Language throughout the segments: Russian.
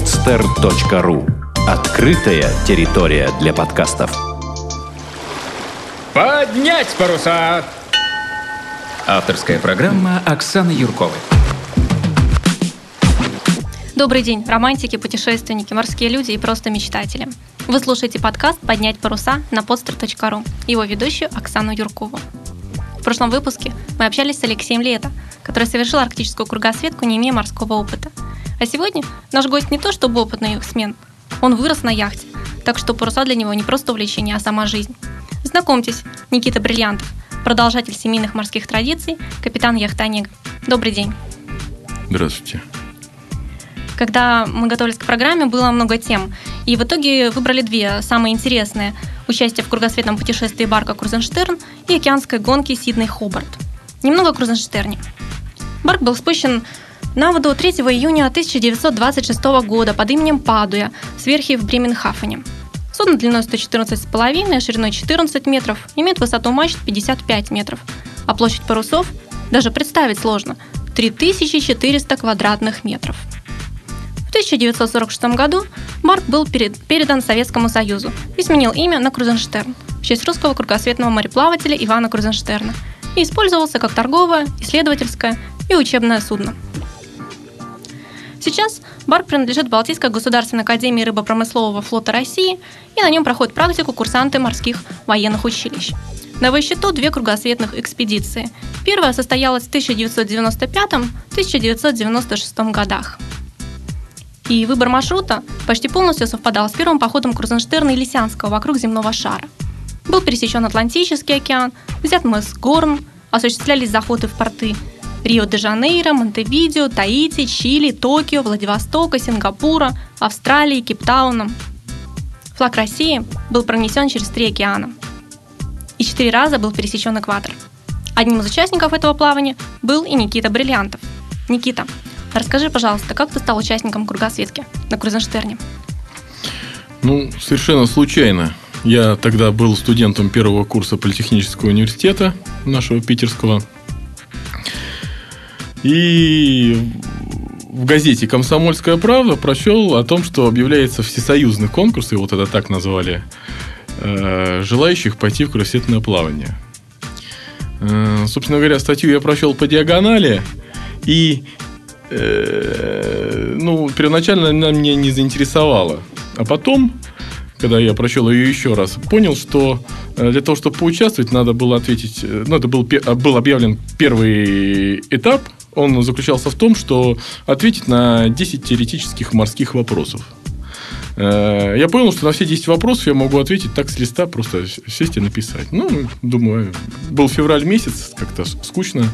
podster.ru Открытая территория для подкастов. Поднять паруса! Авторская программа Оксаны Юрковой. Добрый день, романтики, путешественники, морские люди и просто мечтатели. Вы слушаете подкаст «Поднять паруса» на podster.ru, его ведущую Оксану Юркову. В прошлом выпуске мы общались с Алексеем Лето, который совершил арктическую кругосветку, не имея морского опыта. А сегодня наш гость не то чтобы опытный яхтсмен, он вырос на яхте, так что паруса для него не просто увлечение, а сама жизнь. Знакомьтесь, Никита Бриллиантов, продолжатель семейных морских традиций, капитан яхты «Онега». Добрый день. Здравствуйте когда мы готовились к программе, было много тем. И в итоге выбрали две самые интересные. Участие в кругосветном путешествии барка Крузенштерн и океанской гонки Сидней-Хобарт. Немного о Крузенштерне. Барк был спущен на воду 3 июня 1926 года под именем Падуя с верхи в Бременхафене. Судно длиной 114,5, а шириной 14 метров, имеет высоту мачт 55 метров, а площадь парусов даже представить сложно – 3400 квадратных метров – в 1946 году Марк был передан Советскому Союзу и сменил имя на Крузенштерн в честь русского кругосветного мореплавателя Ивана Крузенштерна и использовался как торговое, исследовательское и учебное судно. Сейчас Барк принадлежит Балтийской государственной академии рыбопромыслового флота России, и на нем проходят практику курсанты морских военных училищ. На его счету две кругосветных экспедиции. Первая состоялась в 1995-1996 годах. И выбор маршрута почти полностью совпадал с первым походом Крузенштерна и Лисянского вокруг земного шара. Был пересечен Атлантический океан, взят мыс Горн, осуществлялись заходы в порты Рио-де-Жанейро, Монтевидео, Таити, Чили, Токио, Владивостока, Сингапура, Австралии, Кейптауна. Флаг России был пронесен через три океана. И четыре раза был пересечен экватор. Одним из участников этого плавания был и Никита Бриллиантов. Никита, Расскажи, пожалуйста, как ты стал участником кругосветки на Крузенштерне? Ну, совершенно случайно. Я тогда был студентом первого курса Политехнического университета нашего питерского. И в газете «Комсомольская правда» прочел о том, что объявляется всесоюзный конкурс, его тогда так назвали, э, желающих пойти в кругосветное плавание. Э, собственно говоря, статью я прочел по диагонали, и Э, ну, первоначально она меня не заинтересовала. А потом, когда я прочел ее еще раз, понял, что для того, чтобы поучаствовать, надо было ответить... Ну, это был, был объявлен первый этап. Он заключался в том, что ответить на 10 теоретических морских вопросов. Я понял, что на все 10 вопросов я могу ответить так с листа, просто сесть и написать. Ну, думаю, был февраль месяц, как-то скучно.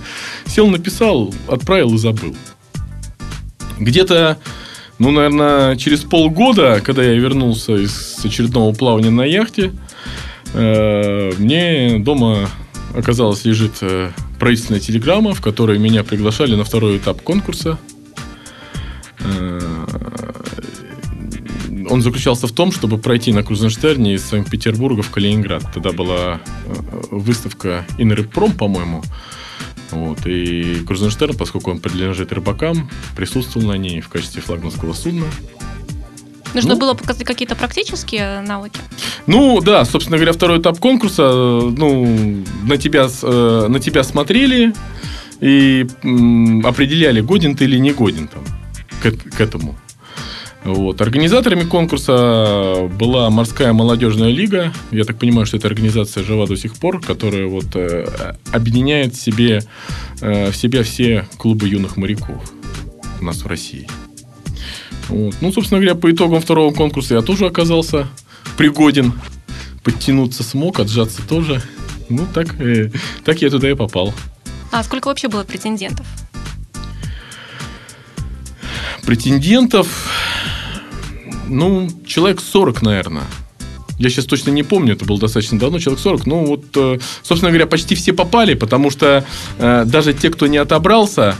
Сел, написал, отправил и забыл. Где-то, ну, наверное, через полгода, когда я вернулся из очередного плавания на яхте, э, мне дома оказалось лежит э, правительственная телеграмма, в которой меня приглашали на второй этап конкурса. Э, он заключался в том, чтобы пройти на Крузенштерне из Санкт-Петербурга в Калининград. Тогда была выставка Инрыбпром, по-моему. Вот, и Крузенштерн, поскольку он принадлежит рыбакам, присутствовал на ней в качестве флагманского судна. Нужно ну, было показать какие-то практические навыки? Ну, да, собственно говоря, второй этап конкурса, ну, на тебя, э, на тебя смотрели и определяли, годен ты или не годен там, к, к этому. Вот. Организаторами конкурса была морская молодежная лига. Я так понимаю, что эта организация жива до сих пор, которая вот, э, объединяет в себе, э, в себя все клубы юных моряков у нас в России. Вот. Ну, собственно говоря, по итогам второго конкурса я тоже оказался пригоден. Подтянуться смог, отжаться тоже. Ну, так, э, так я туда и попал. А сколько вообще было претендентов? Претендентов ну, человек 40, наверное. Я сейчас точно не помню, это было достаточно давно, человек 40. Ну, вот, э, собственно говоря, почти все попали, потому что э, даже те, кто не отобрался,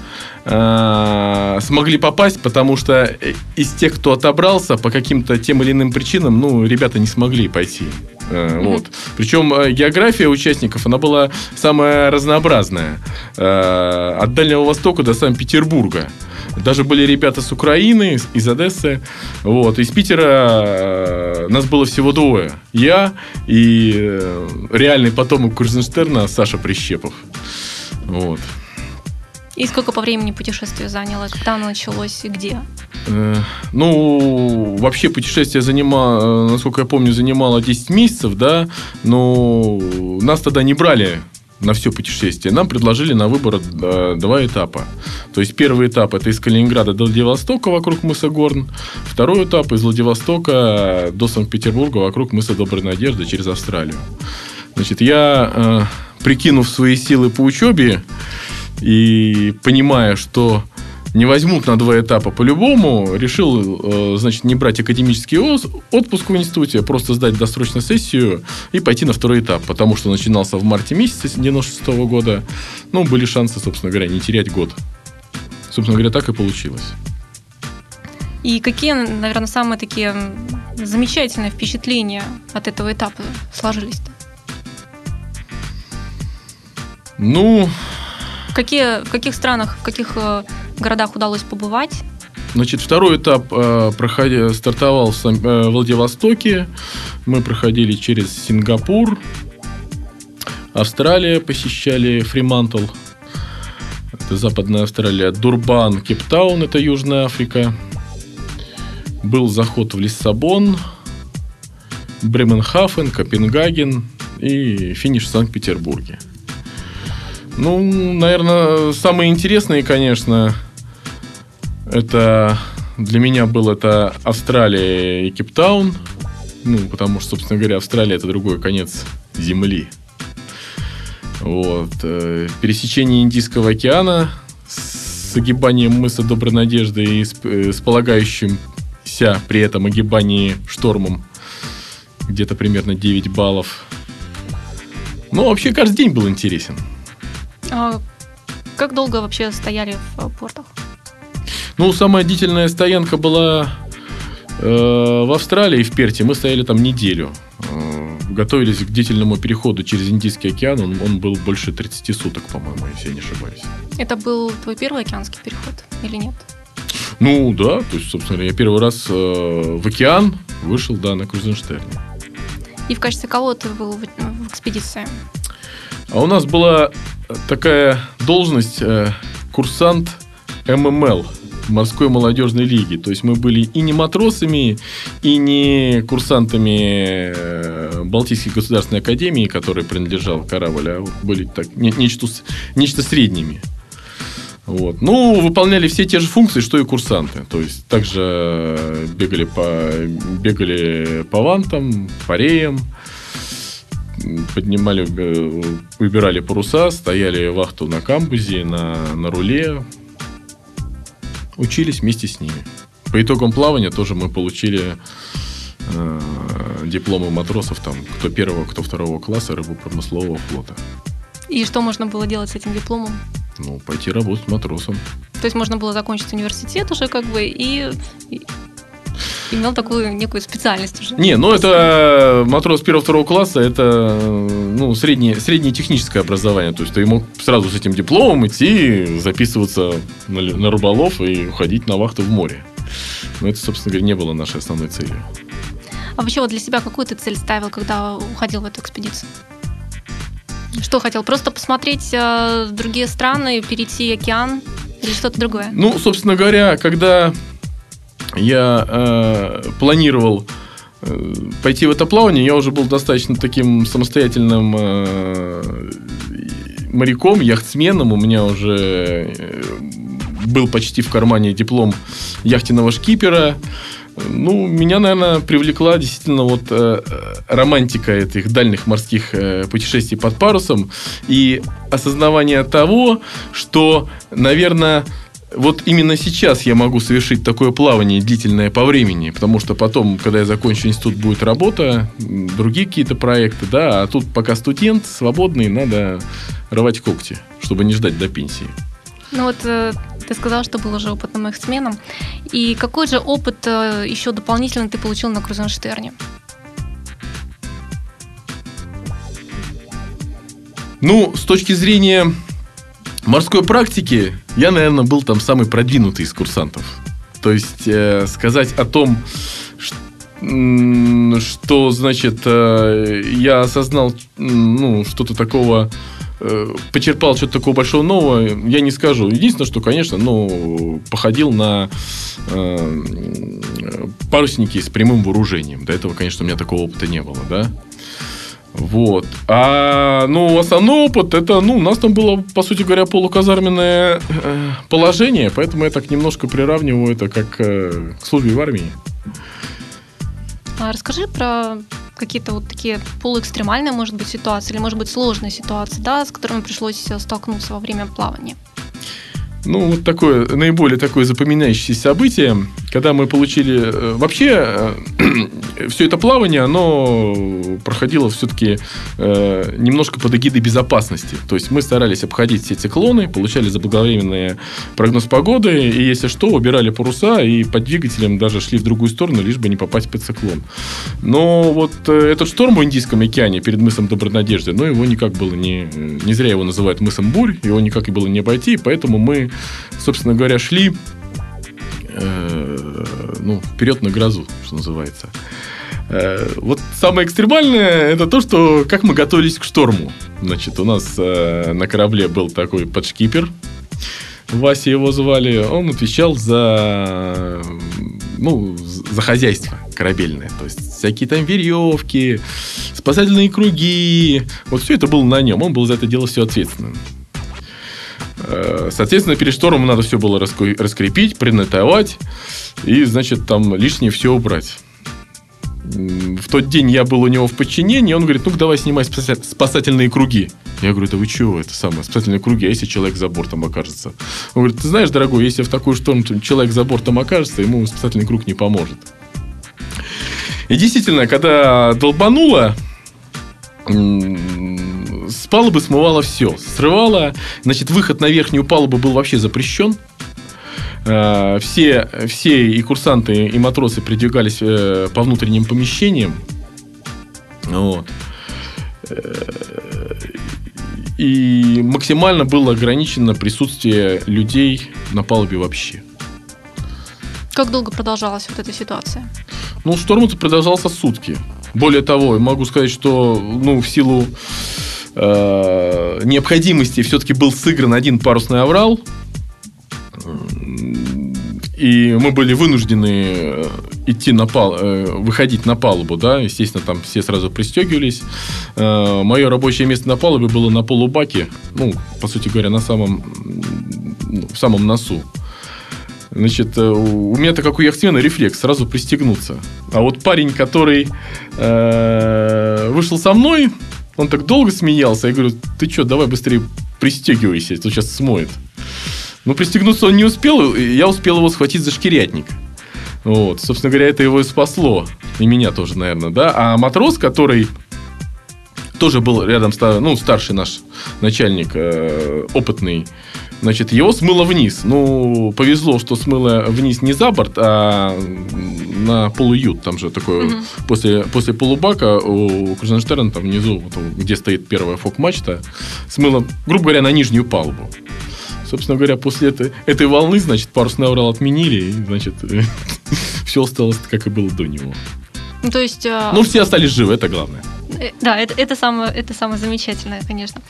э, смогли попасть, потому что из тех, кто отобрался, по каким-то тем или иным причинам, ну, ребята не смогли пойти. Вот. Причем география участников, она была самая разнообразная. От Дальнего Востока до Санкт-Петербурга. Даже были ребята с Украины, из Одессы. Вот. Из Питера э, нас было всего двое. Я и э, реальный потомок Крузенштерна Саша Прищепов. Вот. И сколько по времени путешествие заняло? Когда оно началось и где? Э, Ну, вообще путешествие занимало, насколько я помню, занимало 10 месяцев, да, но нас тогда не брали на все путешествие. Нам предложили на выбор э, два этапа. То есть первый этап это из Калининграда до Владивостока вокруг мыса Горн. Второй этап из Владивостока до Санкт-Петербурга вокруг мыса Доброй Надежды через Австралию. Значит, я, э, прикинув свои силы по учебе и понимая, что не возьмут на два этапа по-любому, решил, э, значит, не брать академический отпуск в институте, а просто сдать досрочно сессию и пойти на второй этап, потому что начинался в марте месяце 96 года. Ну, были шансы, собственно говоря, не терять год. Собственно говоря, так и получилось. И какие, наверное, самые такие замечательные впечатления от этого этапа сложились-то? Ну, Какие, в каких странах, в каких э, городах удалось побывать? Значит, второй этап э, проходи- стартовал в Сан- э, Владивостоке. Мы проходили через Сингапур, Австралия, посещали Фримантл. Это Западная Австралия. Дурбан, Кейптаун, это Южная Африка. Был заход в Лиссабон, Бременхафен, Копенгаген и финиш в Санкт-Петербурге. Ну, наверное, самые интересные, конечно, это для меня был это Австралия и Кейптаун. Ну, потому что, собственно говоря, Австралия это другой конец Земли. Вот. э, Пересечение Индийского океана с огибанием мыса Доброй Надежды и с, э, с полагающимся при этом огибании штормом где-то примерно 9 баллов. Ну, вообще, каждый день был интересен. А как долго вообще стояли в портах? Ну, самая длительная стоянка была э, в Австралии, в Перте. Мы стояли там неделю. Э, готовились к длительному переходу через Индийский океан. Он, он был больше 30 суток, по-моему, если я не ошибаюсь. Это был твой первый океанский переход или нет? Ну, да. То есть, собственно говоря, я первый раз э, в океан вышел, да, на Крузенштерне. И в качестве кого ты был в, в экспедиции? А у нас была такая должность э, курсант ММЛ морской молодежной лиги. То есть мы были и не матросами, и не курсантами э, Балтийской государственной академии, которой принадлежал корабль, а были так, не- нечто, нечто средними. Вот. Ну, выполняли все те же функции, что и курсанты. То есть также э, бегали по, бегали по вантам, по реям, поднимали, э, выбирали паруса, стояли вахту на камбузе, на, на руле, учились вместе с ними. По итогам плавания тоже мы получили э, дипломы матросов, там, кто первого, кто второго класса рыбопромыслового флота. И что можно было делать с этим дипломом? Ну, пойти работать матросом. То есть можно было закончить университет уже как бы и, и имел такую некую специальность уже. Не, ну это матрос первого-второго класса, это ну, среднее, среднее техническое образование. То есть ты мог сразу с этим дипломом идти, записываться на, на рыболов и уходить на вахту в море. Но это, собственно говоря, не было нашей основной целью. А вообще вот для себя какую ты цель ставил, когда уходил в эту экспедицию? Что хотел? Просто посмотреть э, другие страны, перейти океан или что-то другое? Ну, собственно говоря, когда я э, планировал э, пойти в это плавание, я уже был достаточно таким самостоятельным э, моряком, яхтсменом. У меня уже э, был почти в кармане диплом яхтенного шкипера. Ну, меня, наверное, привлекла действительно вот э, романтика этих дальних морских э, путешествий под парусом и осознавание того, что, наверное, вот именно сейчас я могу совершить такое плавание длительное по времени, потому что потом, когда я закончу институт, будет работа, другие какие-то проекты, да, а тут пока студент, свободный, надо рвать когти, чтобы не ждать до пенсии. Ну вот э, ты сказал, что был уже опытным эксменом. И какой же опыт э, еще дополнительно ты получил на Крузенштерне? Ну, с точки зрения морской практики, я, наверное, был там самый продвинутый из курсантов. То есть э, сказать о том, что, значит, э, я осознал ну, что-то такого Э, почерпал что-то такого большого нового, я не скажу. Единственное, что, конечно, ну, походил на э, парусники с прямым вооружением. До этого, конечно, у меня такого опыта не было, да. Вот. А, ну, основной опыт, это, ну, у нас там было, по сути говоря, полуказарменное э, положение, поэтому я так немножко приравниваю это как э, к службе в армии. А расскажи про какие-то вот такие полуэкстремальные, может быть, ситуации, или, может быть, сложные ситуации, да, с которыми пришлось столкнуться во время плавания? Ну, вот такое, наиболее такое запоминающееся событие, когда мы получили... Э, вообще, э, все это плавание, оно проходило все-таки э, немножко под эгидой безопасности. То есть, мы старались обходить все циклоны, получали заблаговременный прогноз погоды, и, если что, убирали паруса, и под двигателем даже шли в другую сторону, лишь бы не попасть под циклон. Но вот этот шторм в Индийском океане перед мысом Добронадежды, ну, его никак было не... Не зря его называют мысом Бурь, его никак и было не обойти, поэтому мы собственно говоря, шли э, ну, вперед на грозу, что называется. Э, вот самое экстремальное это то, что как мы готовились к шторму. Значит, у нас э, на корабле был такой подшкипер, Вася его звали, он отвечал за, ну, за хозяйство корабельное. То есть, всякие там веревки, спасательные круги. Вот все это было на нем. Он был за это дело все ответственным. Э, соответственно, перед штормом надо все было раскрепить, принотовать и, значит, там лишнее все убрать. В тот день я был у него в подчинении, он говорит, ну-ка давай снимай спасательные круги. Я говорю, да вы чего, это самое, спасательные круги, а если человек за бортом окажется? Он говорит, ты знаешь, дорогой, если в такой шторм человек за бортом окажется, ему спасательный круг не поможет. И действительно, когда долбануло, с палубы смывало все. Срывало. Значит, выход на верхнюю палубу был вообще запрещен. Э, все, все и курсанты, и матросы передвигались э, по внутренним помещениям. Вот. Э, и максимально было ограничено присутствие людей на палубе вообще. Как долго продолжалась вот эта ситуация? Ну, шторм продолжался сутки. Более того, могу сказать, что ну, в силу э, необходимости все-таки был сыгран один парусный аврал. И мы были вынуждены э, идти на пал, э, выходить на палубу, да, естественно, там все сразу пристегивались. Э, мое рабочее место на палубе было на полубаке, ну, по сути говоря, на самом, ну, в самом носу. Значит, у меня-то, как у яхтсмена, рефлекс сразу пристегнуться. А вот парень, который вышел со мной, он так долго смеялся. Я говорю, ты что, давай быстрее пристегивайся, это сейчас смоет. Но пристегнуться он не успел, я успел его схватить за шкирятник. Вот, собственно говоря, это его и спасло. И меня тоже, наверное, да. А матрос, который тоже был рядом, ну, старший наш начальник, э, опытный, Значит, его смыло вниз. Ну, повезло, что смыло вниз не за борт, а на полуют. Там же такое... Угу. После, после полубака у Крузенштерна там внизу, вот, где стоит первая фок-мачта, смыло, грубо говоря, на нижнюю палубу. Собственно говоря, после этой, этой волны, значит, парусный аврал отменили, и, значит, все осталось, как и было до него. Ну, то есть... А, ну, все остались живы, это главное. Э, да, это, это, самое, это самое замечательное, конечно.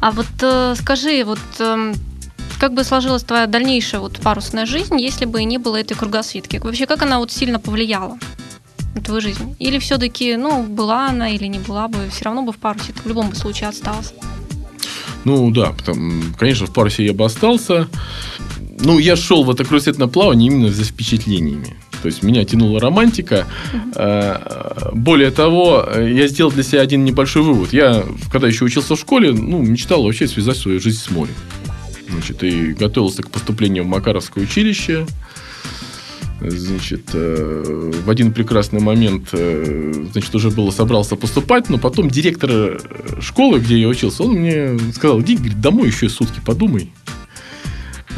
А вот э, скажи, вот э, как бы сложилась твоя дальнейшая вот парусная жизнь, если бы не было этой кругосветки? Вообще, как она вот сильно повлияла на твою жизнь? Или все-таки, ну, была она или не была бы, все равно бы в парусе в любом случае осталась? Ну да, потому, конечно, в парусе я бы остался. Ну, я шел в это кругосветное плавание именно за впечатлениями. То есть меня тянула романтика. Э, более того, я сделал для себя один небольшой вывод. Я, когда еще учился в школе, ну, мечтал вообще связать свою жизнь с морем. Значит, и готовился к поступлению в Макаровское училище. Значит, э, в один прекрасный момент, э, значит, уже было собрался поступать, но потом директор школы, где я учился, он мне сказал, иди, говорит, домой еще сутки подумай.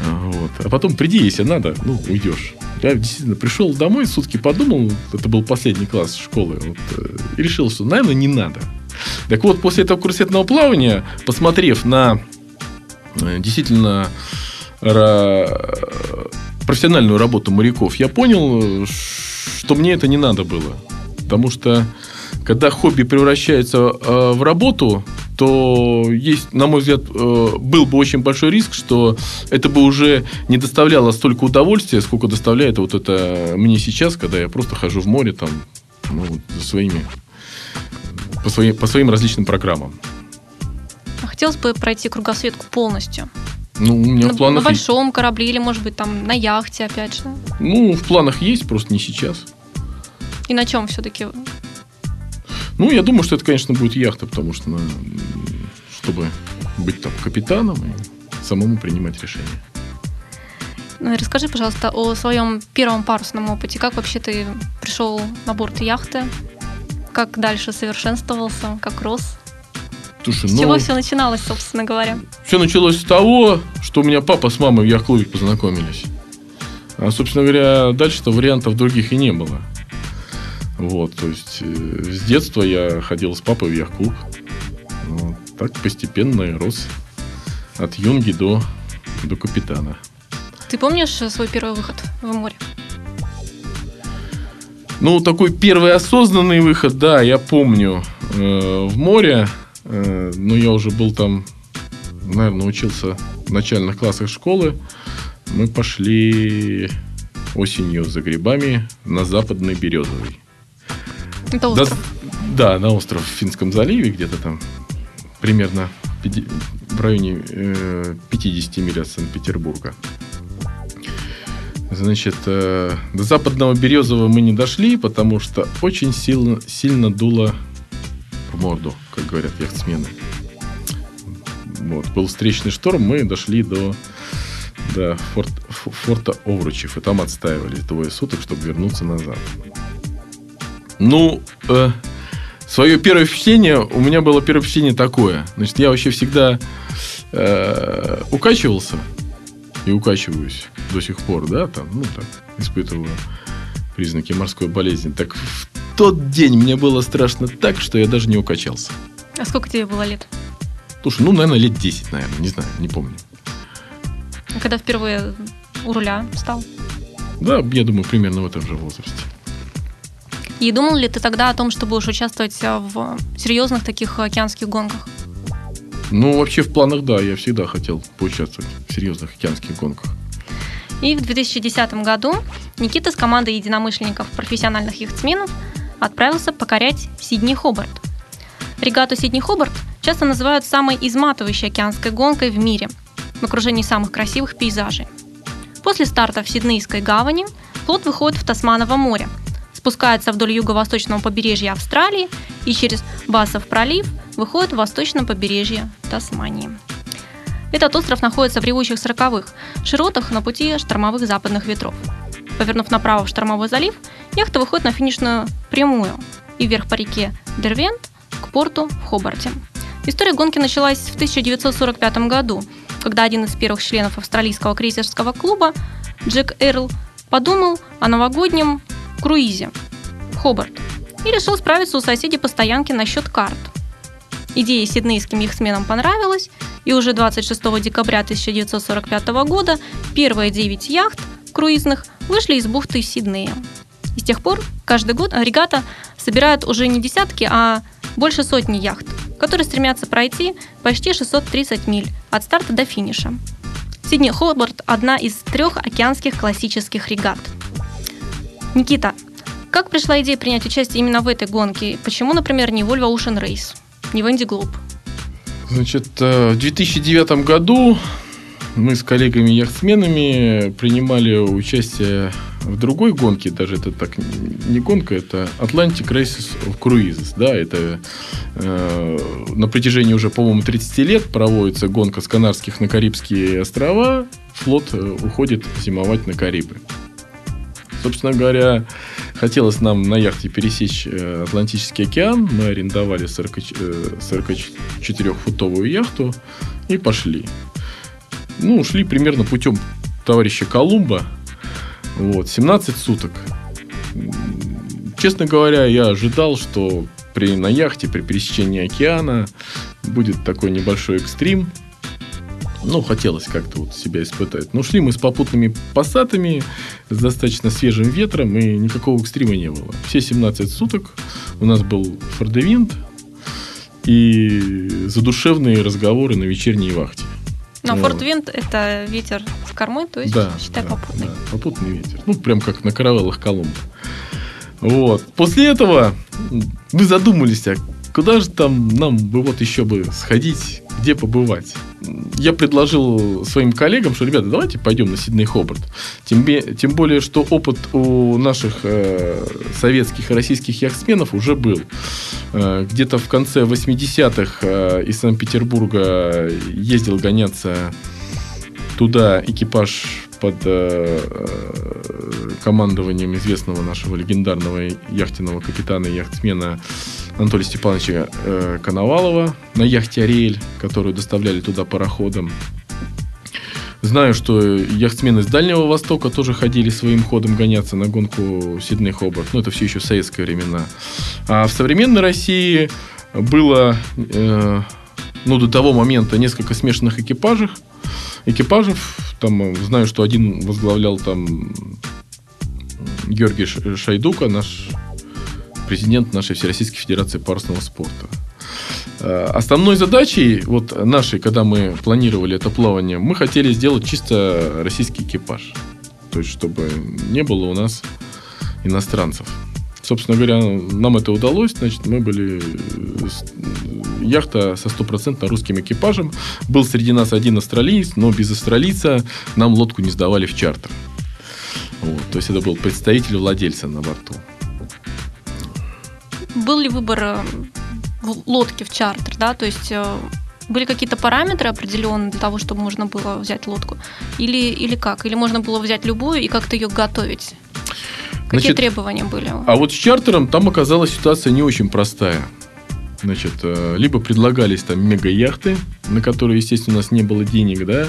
Вот. А потом приди, если надо, ну, уйдешь. Я действительно пришел домой, сутки подумал, это был последний класс школы, вот, э, и решил, что, наверное, не надо. Так вот, после этого курсетного плавания, посмотрев на э, действительно профессиональную работу моряков, я понял, что мне это не надо было. Потому что когда хобби превращается э, в работу, то есть, на мой взгляд, э, был бы очень большой риск, что это бы уже не доставляло столько удовольствия, сколько доставляет вот это мне сейчас, когда я просто хожу в море там, ну, за своими, по своим, по своим различным программам. А хотелось бы пройти кругосветку полностью. Ну, у меня на, в планах... На большом корабле или, может быть, там на яхте, опять же. Ну, в планах есть, просто не сейчас. И на чем все-таки? Ну, я думаю, что это, конечно, будет яхта, потому что, ну, чтобы быть там капитаном и самому принимать решения. Ну, расскажи, пожалуйста, о своем первом парусном опыте. Как вообще ты пришел на борт яхты? Как дальше совершенствовался? Как рос? Слушай, с ну, чего все начиналось, собственно говоря? Все началось с того, что у меня папа с мамой в яхт-клубе познакомились. А, собственно говоря, дальше-то вариантов других и не было. Вот, то есть э, с детства я ходил с папой в яхт-клуб. Вот, так постепенно и рос от юнги до, до капитана. Ты помнишь свой первый выход в море? Ну, такой первый осознанный выход, да, я помню. Э, в море Э, ну, я уже был там, наверное, учился в начальных классах школы. Мы пошли осенью за грибами на западный Березовый. Это остров? Да, да, на остров в Финском заливе, где-то там примерно в районе 50 э, миль от Санкт-Петербурга. Значит, э, до западного Березового мы не дошли, потому что очень сильно, сильно дуло в морду как говорят яхтсмены. Вот, был встречный шторм, мы дошли до, до форт, форта Овручев, и там отстаивали двое суток, чтобы вернуться назад. Ну, э, свое первое впечатление, у меня было первое впечатление такое. Значит, я вообще всегда э, укачивался и укачиваюсь до сих пор, да, там, ну, так, испытываю признаки морской болезни. Так в тот день мне было страшно так, что я даже не укачался. А сколько тебе было лет? Слушай, ну, наверное, лет 10, наверное, не знаю, не помню. А когда впервые у руля стал? Да, я думаю, примерно в этом же возрасте. И думал ли ты тогда о том, что будешь участвовать в серьезных таких океанских гонках? Ну, вообще в планах, да, я всегда хотел поучаствовать в серьезных океанских гонках. И в 2010 году Никита с командой единомышленников профессиональных яхтсменов отправился покорять Сидни-Хобарт. Регату Сидни-Хобарт часто называют самой изматывающей океанской гонкой в мире в окружении самых красивых пейзажей. После старта в Сиднейской гавани флот выходит в Тасманово море, спускается вдоль юго-восточного побережья Австралии и через Басов пролив выходит в восточном побережье Тасмании. Этот остров находится в ревущих сороковых широтах на пути штормовых западных ветров. Повернув направо в штормовой залив, яхта выходит на финишную прямую и вверх по реке Дервент к порту в Хобарте. История гонки началась в 1945 году, когда один из первых членов австралийского крейсерского клуба, Джек Эрл, подумал о новогоднем круизе в Хобарт и решил справиться у соседей по стоянке насчет карт. Идея сиднейским яхтсменам понравилась, и уже 26 декабря 1945 года первые 9 яхт круизных вышли из бухты Сиднея. И с тех пор каждый год регата собирает уже не десятки, а больше сотни яхт, которые стремятся пройти почти 630 миль от старта до финиша. Сидни Хобарт – одна из трех океанских классических регат. Никита, как пришла идея принять участие именно в этой гонке? Почему, например, не Volvo Ocean Race, не Wendy Globe? Значит, э, в 2009 году мы с коллегами-яхтсменами принимали участие в другой гонке, даже это так не гонка, это Atlantic Races of Cruises, да, это э, на протяжении уже, по-моему, 30 лет проводится гонка с Канарских на Карибские острова, флот э, уходит зимовать на Карибы. Собственно говоря, хотелось нам на яхте пересечь э, Атлантический океан. Мы арендовали 40, 44-футовую э, яхту и пошли. Ну, шли примерно путем товарища Колумба. Вот, 17 суток. Честно говоря, я ожидал, что при, на яхте при пересечении океана будет такой небольшой экстрим. Ну, хотелось как-то вот себя испытать. Но шли мы с попутными пассатами, с достаточно свежим ветром, и никакого экстрима не было. Все 17 суток у нас был фордевинт и задушевные разговоры на вечерней вахте. Но Вот. форт-винт – это ветер с кормы, то есть, Да, считай, да, попутный. да, попутный ветер. Ну, прям как на каравеллах Колумба. Вот. После этого мы задумались, а куда же там нам бы вот еще бы сходить, где побывать? Я предложил своим коллегам, что, ребята, давайте пойдем на Сидней Хобарт. Тем, тем более, что опыт у наших э, советских и российских яхтсменов уже был. Э, где-то в конце 80-х э, из Санкт-Петербурга ездил гоняться туда экипаж под э, э, командованием известного нашего легендарного яхтенного капитана и яхтсмена Анатолия Степановича э, Коновалова на яхте «Ариэль», которую доставляли туда пароходом. Знаю, что яхтсмены с Дальнего Востока тоже ходили своим ходом гоняться на гонку Сидней Хобарт. Ну, это все еще советские времена. А в современной России было, э, ну, до того момента несколько смешанных экипажей. Экипажев. Там, знаю, что один возглавлял там Георгий Шайдука, наш президент нашей Всероссийской Федерации парусного спорта. Э, Основной задачей вот нашей, когда мы планировали это плавание, мы хотели сделать чисто российский экипаж. То есть, чтобы не было у нас иностранцев. Собственно говоря, нам это удалось. Значит, мы были э, с- яхта со стопроцентно русским экипажем. Был среди нас один австралиец, но без австралийца нам лодку не сдавали в чартер. Вот, то есть это был представитель владельца на борту. Был ли выбор э, лодки в чартер, да? То есть э, были какие-то параметры определенные для того, чтобы можно было взять лодку? Или, или как? Или можно было взять любую и как-то ее готовить? Какие Значит, требования были? А вот с чартером там оказалась ситуация не очень простая. Значит, э, либо предлагались там мега-яхты, на которые, естественно, у нас не было денег, да,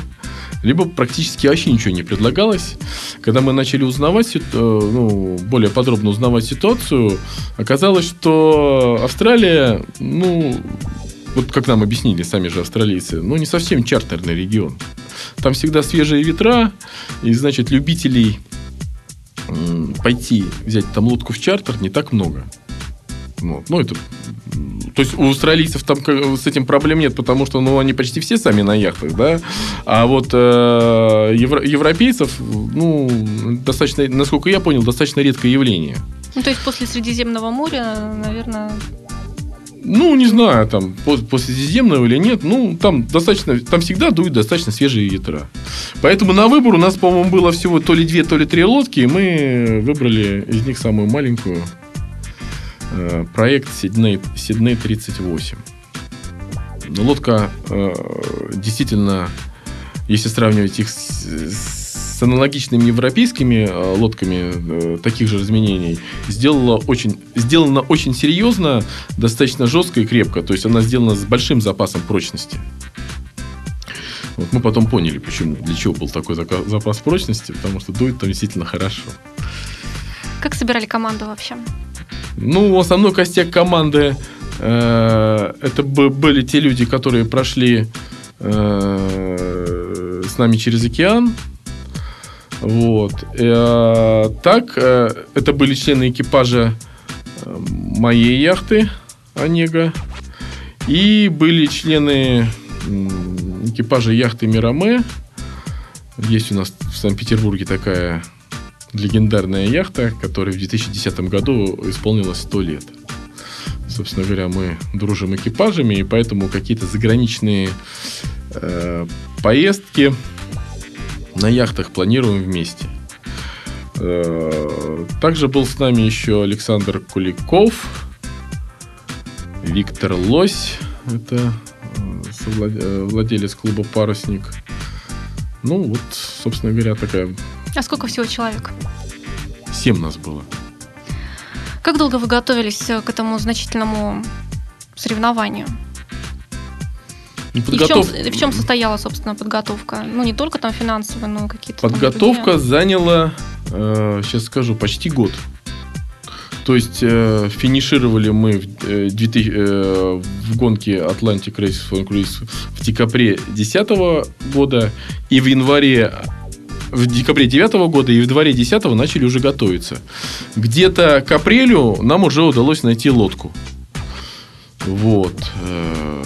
либо практически вообще ничего не предлагалось. Когда мы начали узнавать, э, ну, более подробно узнавать ситуацию, оказалось, что Австралия, ну, вот как нам объяснили сами же австралийцы, ну, не совсем чартерный регион. Там всегда свежие ветра, и, значит, любителей пойти взять там лодку в чартер не так много. Вот. Ну, это... То есть у австралийцев там с этим проблем нет, потому что ну, они почти все сами на яхтах, да. А вот э, евро- европейцев, ну, достаточно, насколько я понял, достаточно редкое явление. Ну, то есть после Средиземного моря, наверное, Ну, не знаю, там, по- после Средиземного или нет, ну, там достаточно, там всегда дуют достаточно свежие ветра. Поэтому на выбор у нас, по-моему, было всего то ли две, то ли три лодки, и мы выбрали из них самую маленькую. Э, Проект Сидней, Сидней 38. Но лодка э, действительно, если сравнивать их с, с аналогичными европейскими э, лодками э, таких же изменений, сделала очень, сделана очень серьезно, достаточно жестко и крепко. То есть она сделана с большим запасом прочности. Вот мы потом поняли, почему, для чего был такой запас прочности, потому что дует там действительно хорошо. как собирали команду вообще? Ну, основной костяк команды э, это бы- были те люди, которые прошли э, с нами через океан. Вот. Э, так, э, это были члены экипажа э, моей яхты Онега. И были члены экипажа яхты Мираме. Есть у нас в Санкт-Петербурге такая легендарная яхта, которой в 2010 году исполнилось 100 лет. Собственно говоря, мы дружим экипажами, и поэтому какие-то заграничные э, поездки на яхтах планируем вместе. Э, также был с нами еще Александр Куликов, Виктор Лось, это э, э, владелец клуба «Парусник». Ну, вот, собственно говоря, такая... А сколько всего человек? Семь нас было. Как долго вы готовились э, к этому значительному соревнованию? Ну, И в чем, подготов- в чем состояла, собственно, подготовка? Ну, не только там финансовая, но какие-то... там Подготовка другие. заняла, э, сейчас скажу, почти год. То есть э, финишировали мы в, э, 2000, э, в гонке Atlantic Race в декабре 2010 года и в январе в декабре 9 года и в январе 10 начали уже готовиться. Где-то к апрелю нам уже удалось найти лодку. Вот. Э,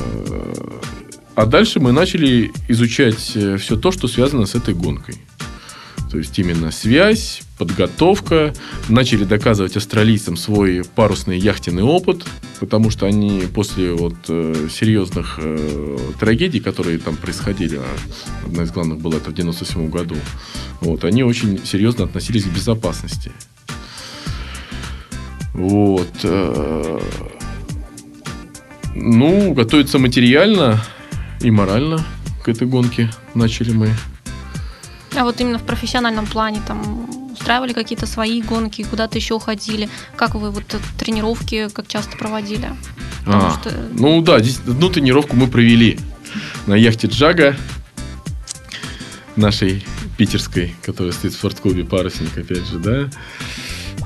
А дальше мы начали изучать э, все то, что связано с этой гонкой. То есть именно связь, подготовка. Начали доказывать австралийцам свой парусный яхтенный опыт, потому что они после вот э, серьезных э, трагедий, которые там происходили, а одна из главных была это в 97 году, вот, они очень серьезно относились к безопасности. Вот. э, ну, готовиться материально и морально к этой гонке начали мы. А вот именно в профессиональном плане там устраивали какие-то свои гонки, куда-то еще уходили? Как вы вот э, тренировки как часто проводили? Потому А, что- Ну да, здесь одну тренировку мы провели на яхте Джага, нашей питерской, которая стоит в спортклубе «Парусник», опять же, да.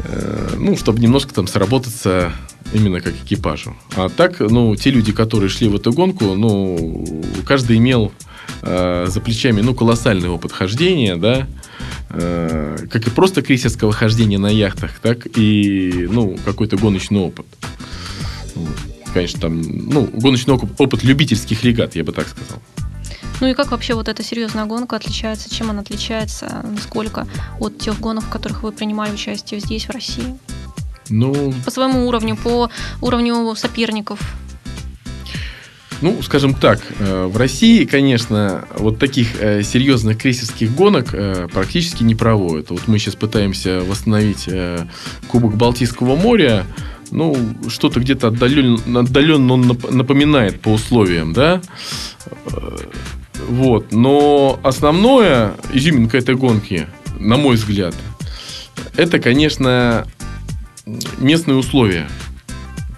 Э, Ну, чтобы немножко там сработаться именно как экипажу. А так, ну, те люди, которые шли в эту гонку, ну, каждый имел э, за плечами, ну, колоссальный опыт хождения, да, Э, как и просто крейсерского хождения на яхтах, так и, ну, какой-то гоночный опыт. Конечно, там, ну, гоночный оп- опыт любительских регат, я бы так сказал. Ну и как вообще вот эта серьезная гонка отличается? Чем она отличается? Насколько от тех гонок, в которых вы принимали участие здесь, в России? Ну, По своему уровню, по уровню соперников? Ну, скажем так, э, в России, конечно, вот таких э, серьезных крейсерских гонок э, практически не проводят. Вот мы сейчас пытаемся восстановить Кубок Балтийского моря. Ну, что-то где-то отдаленно, отдаленно он нап- напоминает по условиям, да? Вот. Но основное изюминка этой гонки, на мой взгляд, это, конечно, местные условия.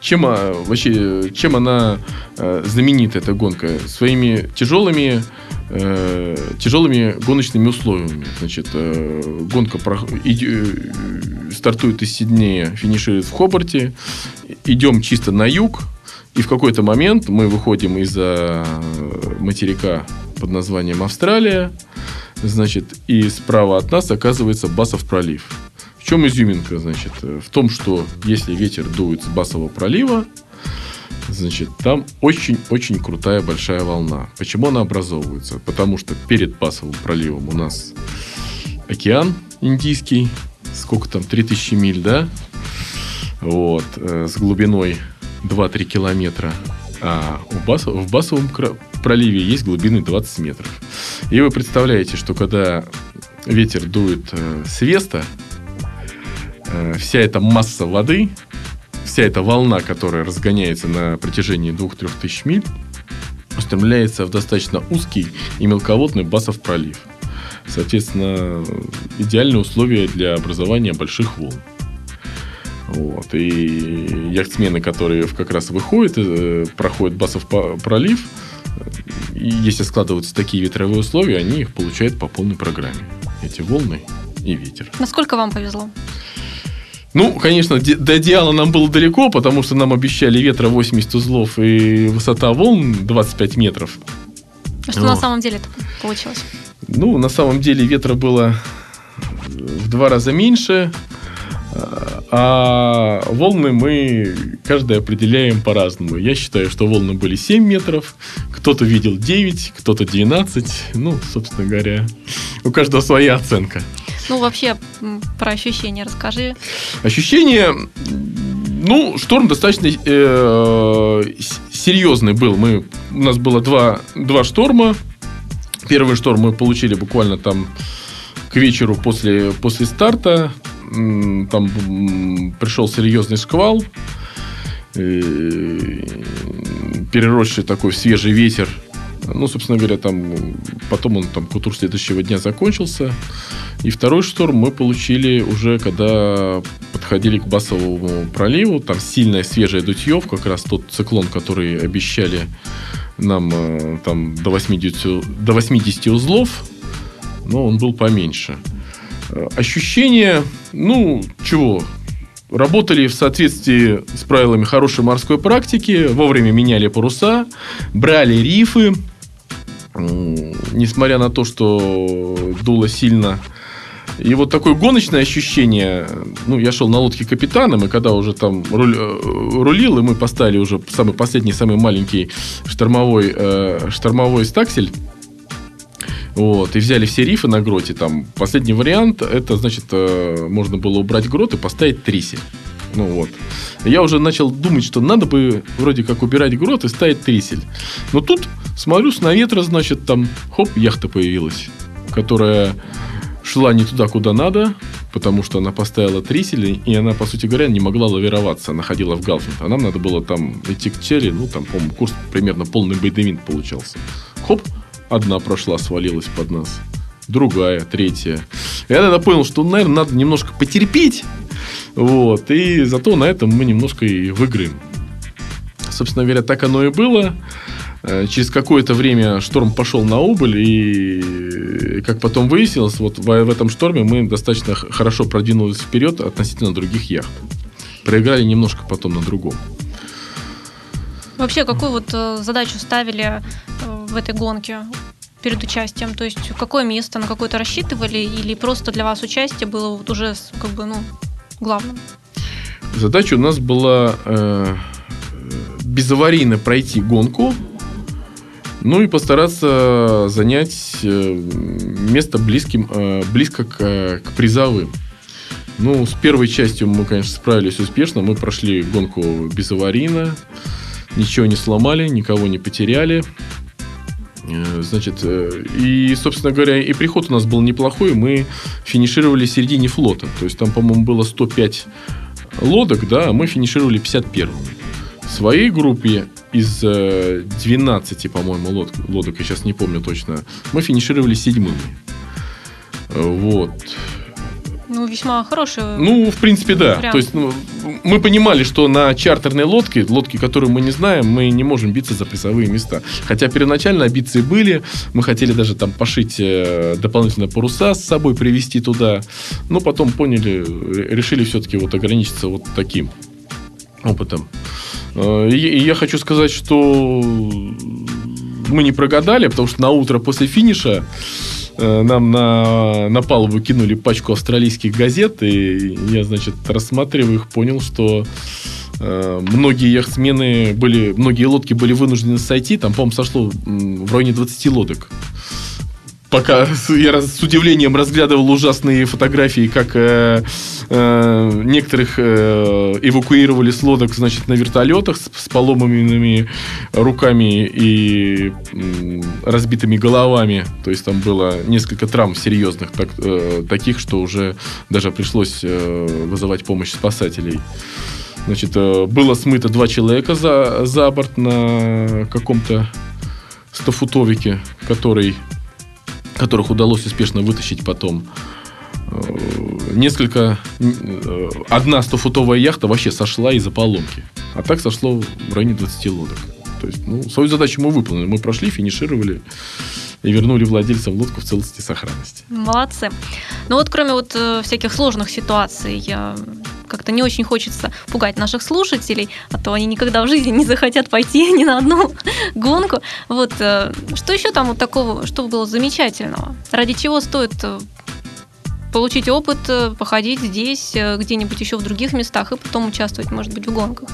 Чем, а, вообще, чем она э, знаменита, эта гонка? Своими тяжелыми, э, тяжелыми гоночными условиями. Значит, э, гонка прох- иди- э, стартует из Сиднея, финиширует в Хобарте. Идем чисто на юг. И в какой-то момент мы выходим из-за материка под названием Австралия. Значит, и справа от нас оказывается Басов пролив. В чем изюминка, значит? э, В том, что если ветер дует с Басового пролива, значит, там очень-очень крутая большая волна. Почему она образовывается? Потому что перед Басовым проливом у нас океан Индийский, сколько там, 3000 миль, да? Вот, э, с глубиной 2-3 километра. А у Басов- в Басовом проливе есть глубины 20 метров. И вы представляете, что когда ветер дует э, с веста, э, вся эта масса воды, вся эта волна, которая разгоняется на протяжении 2-3 тысяч миль, устремляется в достаточно узкий и мелководный Басов пролив. Соответственно, идеальные условия для образования больших волн. Вот. И яхтсмены, которые как раз выходят, э, проходят Басов пролив, и если складываются такие ветровые условия, они их получают по полной программе. Эти волны и ветер. Насколько вам повезло? Ну, конечно, до идеала нам было далеко, потому что нам обещали ветра 80 узлов и высота волн 25 метров. А Что О. на самом деле получилось? Ну, на самом деле ветра было в два раза меньше, а- волны мы каждый определяем по-разному. Я считаю, что волны были 7 метров, кто-то видел 9, кто-то 12. Ну, собственно говоря, у каждого своя оценка. Ну, вообще, про ощущения расскажи. Ощущение, м, ну, шторм достаточно э, серьезный был. Мы, у нас было два, два шторма. Первый шторм мы получили буквально там к вечеру после, после старта. Там пришел серьезный шквал. Переросший такой свежий ветер. Ну, собственно говоря, там потом он там к утру следующего дня закончился. И второй шторм мы получили уже, когда подходили к Басовому проливу. Там сильное свежее дутье, как раз тот циклон, который обещали нам э, там до 80, до 80 узлов, но он был поменьше. Ощущение, ну, чего? работали в соответствии с правилами хорошей морской практики, вовремя меняли паруса, брали рифы, несмотря на то, что дуло сильно. И вот такое гоночное ощущение, ну, я шел на лодке капитаном, и когда уже там руль, э, рулил, и мы поставили уже самый последний, самый маленький штормовой, э, штормовой стаксель, вот, и взяли все рифы на гроте. Там последний вариант, это значит, э, можно было убрать грот и поставить трисель. Ну вот. Я уже начал думать, что надо бы вроде как убирать грот и ставить трисель. Но тут смотрю с наветра, значит, там хоп, яхта появилась, которая шла не туда, куда надо, потому что она поставила трисель, и она, по сути говоря, не могла лавироваться. Она в галфинг. А нам надо было там идти к черри, ну, там, по-моему, курс примерно полный бейдевинт получался. Хоп, Одна прошла, свалилась под нас. Другая, третья. Я тогда понял, что, наверное, надо немножко потерпеть. Вот. И зато на этом мы немножко и выиграем. Собственно говоря, так оно и было. Э, через какое-то время шторм пошел на убыль, и, как потом выяснилось, вот в, этом шторме мы достаточно хорошо продвинулись вперед относительно других яхт. Проиграли немножко потом на другом. Вообще, какую вот э, задачу ставили в этой гонке перед участием? То есть какое место, на какое-то рассчитывали или просто для вас участие было вот уже как бы, ну, главным? Задача у нас была э, безаварийно пройти гонку, ну и постараться занять э, место близким, э, близко к, к призовым. Ну, с первой частью мы, конечно, справились успешно. Мы прошли гонку безаварийно, ничего не сломали, никого не потеряли. Э, значит, э, и, собственно говоря, и приход у нас был неплохой. Мы финишировали в середине флота. То есть там, по-моему, было 105 лодок, да, а мы финишировали 51 В своей группе из 12, э, по-моему, лодок, лодок, я сейчас не помню точно, мы финишировали седьмыми. Вот. Ну, весьма хороший. Ну, в принципе, да. Вариант. То есть, ну, мы понимали, что на чартерной лодке, лодки, которую мы не знаем, мы не можем биться за призовые места. Хотя первоначально амбиции были. Мы хотели даже там пошить э, дополнительные паруса с собой, привезти туда. Но потом поняли, решили все-таки вот ограничиться вот таким опытом. Э, и я хочу сказать, что мы не прогадали, потому что на утро после финиша нам на, на палубу кинули пачку австралийских газет, и я, значит, рассматривая их, понял, что э, многие яхтсмены были, многие лодки были вынуждены сойти, там, по-моему, сошло в районе 20 лодок пока я с удивлением разглядывал ужасные фотографии, как э, э, некоторых э, эвакуировали с лодок, значит, на вертолетах с, с поломанными руками и э, разбитыми головами. То есть там было несколько травм серьезных, так, э, таких, что уже даже пришлось э, вызывать помощь спасателей. Значит, э, было смыто два человека за, за борт на каком-то стофутовике, который которых удалось успешно вытащить потом. Э, несколько... Э, одна 100-футовая яхта вообще сошла из-за поломки. А так сошло в районе 20 лодок. То есть, ну, свою задачу мы выполнили. Мы прошли, финишировали и вернули владельцам лодку в целости и сохранности. Молодцы. Ну вот кроме вот э, всяких сложных ситуаций, я как-то не очень хочется пугать наших слушателей, а то они никогда в жизни не захотят пойти ни на одну гонку. Вот э, что еще там вот такого, что было замечательного? Ради чего стоит э, получить опыт, э, походить здесь, где-нибудь еще в других местах и потом участвовать, может быть, в гонках?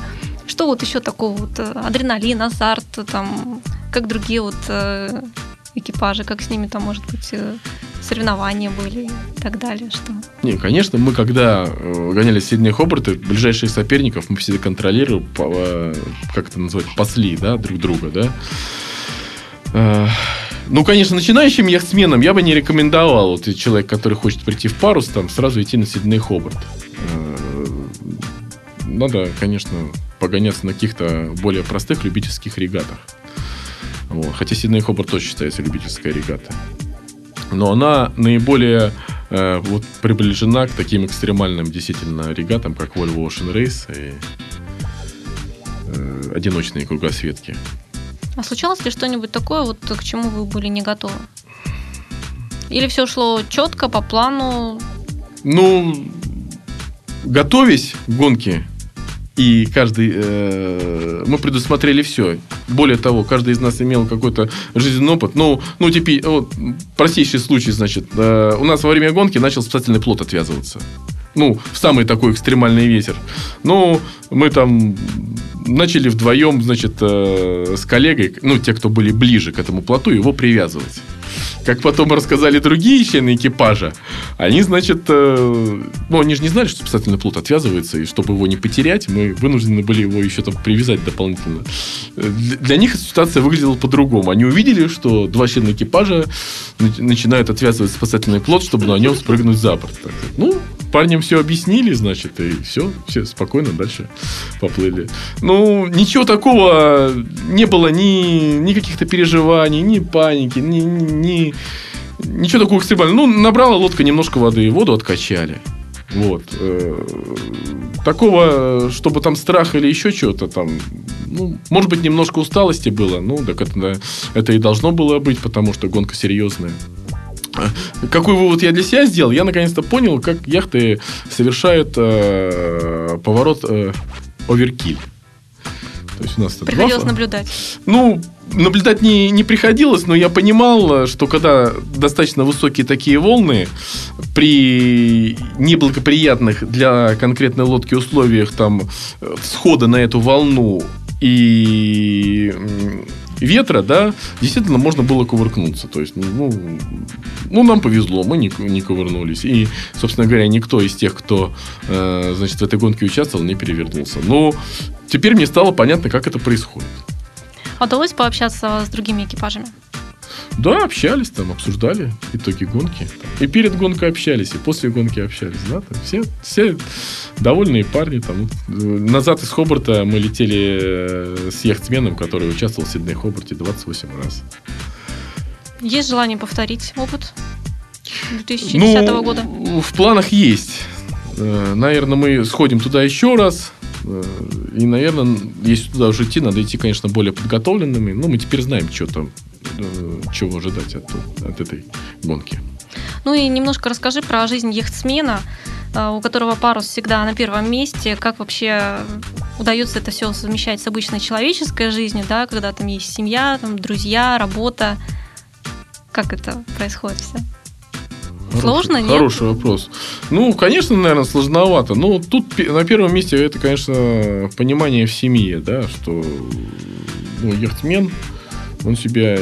Что вот еще такого вот адреналин, азарт, там, как другие вот экипажи, как с ними там, может быть, соревнования были и так далее? Что? Не, конечно, мы когда э, гоняли Сидней Хобарты, ближайших соперников мы всегда контролировали, э, как это называть, пасли, да, друг друга, да. Э, ну, конечно, начинающим яхтсменам я бы не рекомендовал, вот человек, который хочет прийти в парус, там сразу идти на Сидней Хобарт. Надо, конечно, погоняться на каких-то более простых любительских регатах. Вот. Хотя Сидней Хобарт тоже считается любительская регата но она наиболее э, вот, приближена к таким экстремальным действительно регатам, как Volvo Ocean Race и э, одиночные кругосветки. А случалось ли что-нибудь такое, вот к чему вы были не готовы? Или все шло четко, по плану? Ну, готовясь к гонке, и каждый, э, мы предусмотрели все. Более того, каждый из нас имел какой-то жизненный опыт. Ну, ну теперь, вот, простейший случай, значит, э, у нас во время гонки начал спасательный плот отвязываться. Ну, в самый такой экстремальный ветер. Ну, мы там начали вдвоем, значит, э, с коллегой, ну, те, кто были ближе к этому плоту, его привязывать. Как потом рассказали другие члены экипажа, они, значит, э, ну, они же не знали, что спасательный плот отвязывается, и чтобы его не потерять, мы вынуждены были его еще там привязать дополнительно. Для, них ситуация выглядела по-другому. Они увидели, что два члена экипажа начинают отвязывать спасательный плот, чтобы на нем спрыгнуть за борт. Ну, парням все объяснили, значит, и все, все спокойно дальше поплыли. Ну, ничего такого не было, ни, ни каких-то переживаний, ни паники, ни, ни, ничего такого экстремального. Ну, набрала лодка немножко воды, воду откачали. Вот. Э, такого, чтобы там страх или еще что-то там, ну, может быть, немножко усталости было, ну, так это, это и должно было быть, потому что гонка серьезная. Какой вывод я для себя сделал? Я наконец-то понял, как яхты совершают э, поворот э, оверкиль. То есть у нас Приходилось два... наблюдать. Ну, наблюдать не, не приходилось, но я понимал, что когда достаточно высокие такие волны, при неблагоприятных для конкретной лодки условиях там схода на эту волну и ветра, да, действительно можно было кувыркнуться. То есть, ну, ну нам повезло, мы не, не кувырнулись. И, собственно говоря, никто из тех, кто, э, значит, в этой гонке участвовал, не перевернулся. Но теперь мне стало понятно, как это происходит. Удалось пообщаться с другими экипажами? Да, общались там, обсуждали итоги гонки. И перед гонкой общались, и после гонки общались. Да, там все, все довольные парни. Там. Назад из Хобарта мы летели э, с яхтсменом, который участвовал в Сидней Хобарте 28 раз. Есть желание повторить опыт 2010 ну, года? В планах есть. Э, наверное, мы сходим туда еще раз. Э, и, наверное, если туда уже идти, надо идти, конечно, более подготовленными. Но мы теперь знаем, что там чего ожидать от, от этой гонки. Ну и немножко расскажи про жизнь яхтсмена, э, у которого парус всегда на первом месте. Как вообще удается это все совмещать с обычной человеческой жизнью, да, когда там есть семья, там, друзья, работа. Как это происходит все? Хороший, Сложно, нет? Хороший вопрос. Ну, конечно, наверное, сложновато. Но тут на первом месте это, конечно, понимание в семье, да, что ну, яхтсмен – он себя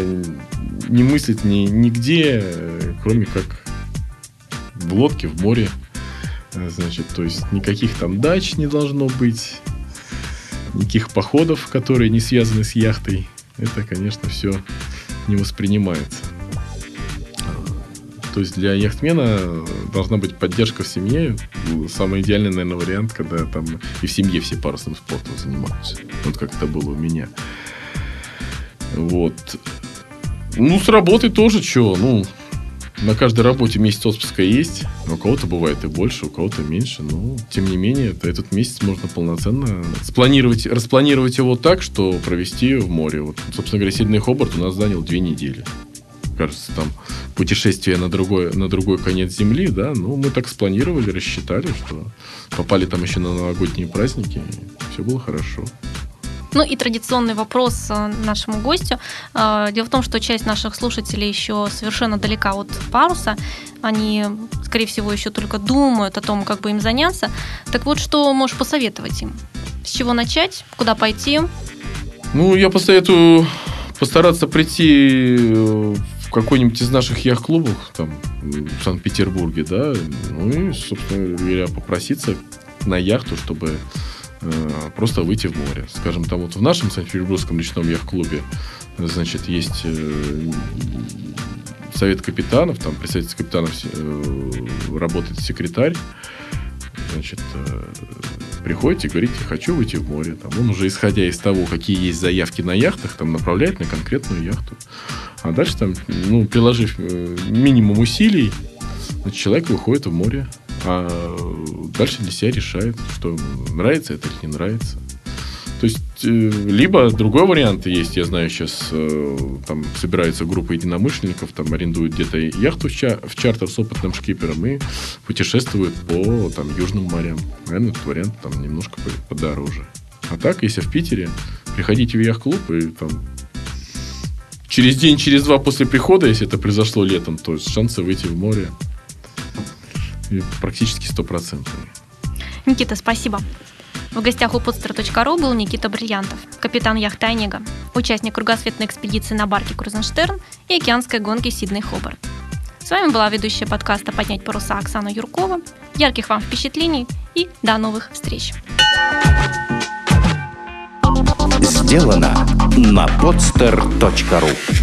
не мыслит ни, нигде, кроме как в лодке, в море. Значит, то есть никаких там дач не должно быть, никаких походов, которые не связаны с яхтой. Это, конечно, все не воспринимается. То есть для яхтмена должна быть поддержка в семье. Самый идеальный, наверное, вариант, когда там и в семье все парусным спортом занимаются. Вот как это было у меня. Вот. Ну, с работы тоже что, ну, на каждой работе месяц отпуска есть. У кого-то бывает и больше, у кого-то меньше. Но, тем не менее, этот месяц можно полноценно спланировать, распланировать его так, что провести в море. Вот, собственно говоря, Сидней Хобарт у нас занял две недели. Кажется, там путешествие на другой, на другой конец земли, да. Ну, мы так спланировали, рассчитали, что попали там еще на новогодние праздники. Все было хорошо. Ну и традиционный вопрос э, нашему гостю. Э, дело в том, что часть наших слушателей еще совершенно далека от паруса. Они, скорее всего, еще только думают о том, как бы им заняться. Так вот, что можешь посоветовать им? С чего начать? Куда пойти? Ну, я посоветую постараться прийти э, в какой-нибудь из наших яхт-клубов, там, в Санкт-Петербурге, да, ну и, собственно говоря, попроситься на яхту, чтобы просто выйти в море. Скажем, там вот в нашем Санкт-Петербургском личном яхт-клубе, значит, есть э, совет капитанов, там представитель капитанов э, работает секретарь, значит, приходите, говорите, хочу выйти в море. Там, он уже, исходя из того, какие есть заявки на яхтах, там направляет на конкретную яхту. А дальше там, ну, приложив минимум усилий, значит, человек выходит в море а дальше для себя решает, что нравится это или не нравится. То есть есть, э, либо другой вариант есть, я знаю, сейчас э, там собирается группа единомышленников, там арендуют где-то яхту в, ча- в чартер с опытным шкипером и путешествуют по там южным морям. Наверное, этот вариант там немножко подороже. А так, если в Питере, приходите в яхт-клуб и там через день, через два после прихода, если это произошло летом, то шансы выйти в море практически стопроцентные. Никита, спасибо. В гостях у podster.ru был Никита Бриллиантов, капитан яхты «Онега», участник кругосветной экспедиции на барке «Крузенштерн» и океанской гонки «Сидней Хобарт». С вами была ведущая подкаста «Поднять паруса» Оксана Юркова. Ярких вам впечатлений и до новых встреч! Сделано на podster.ru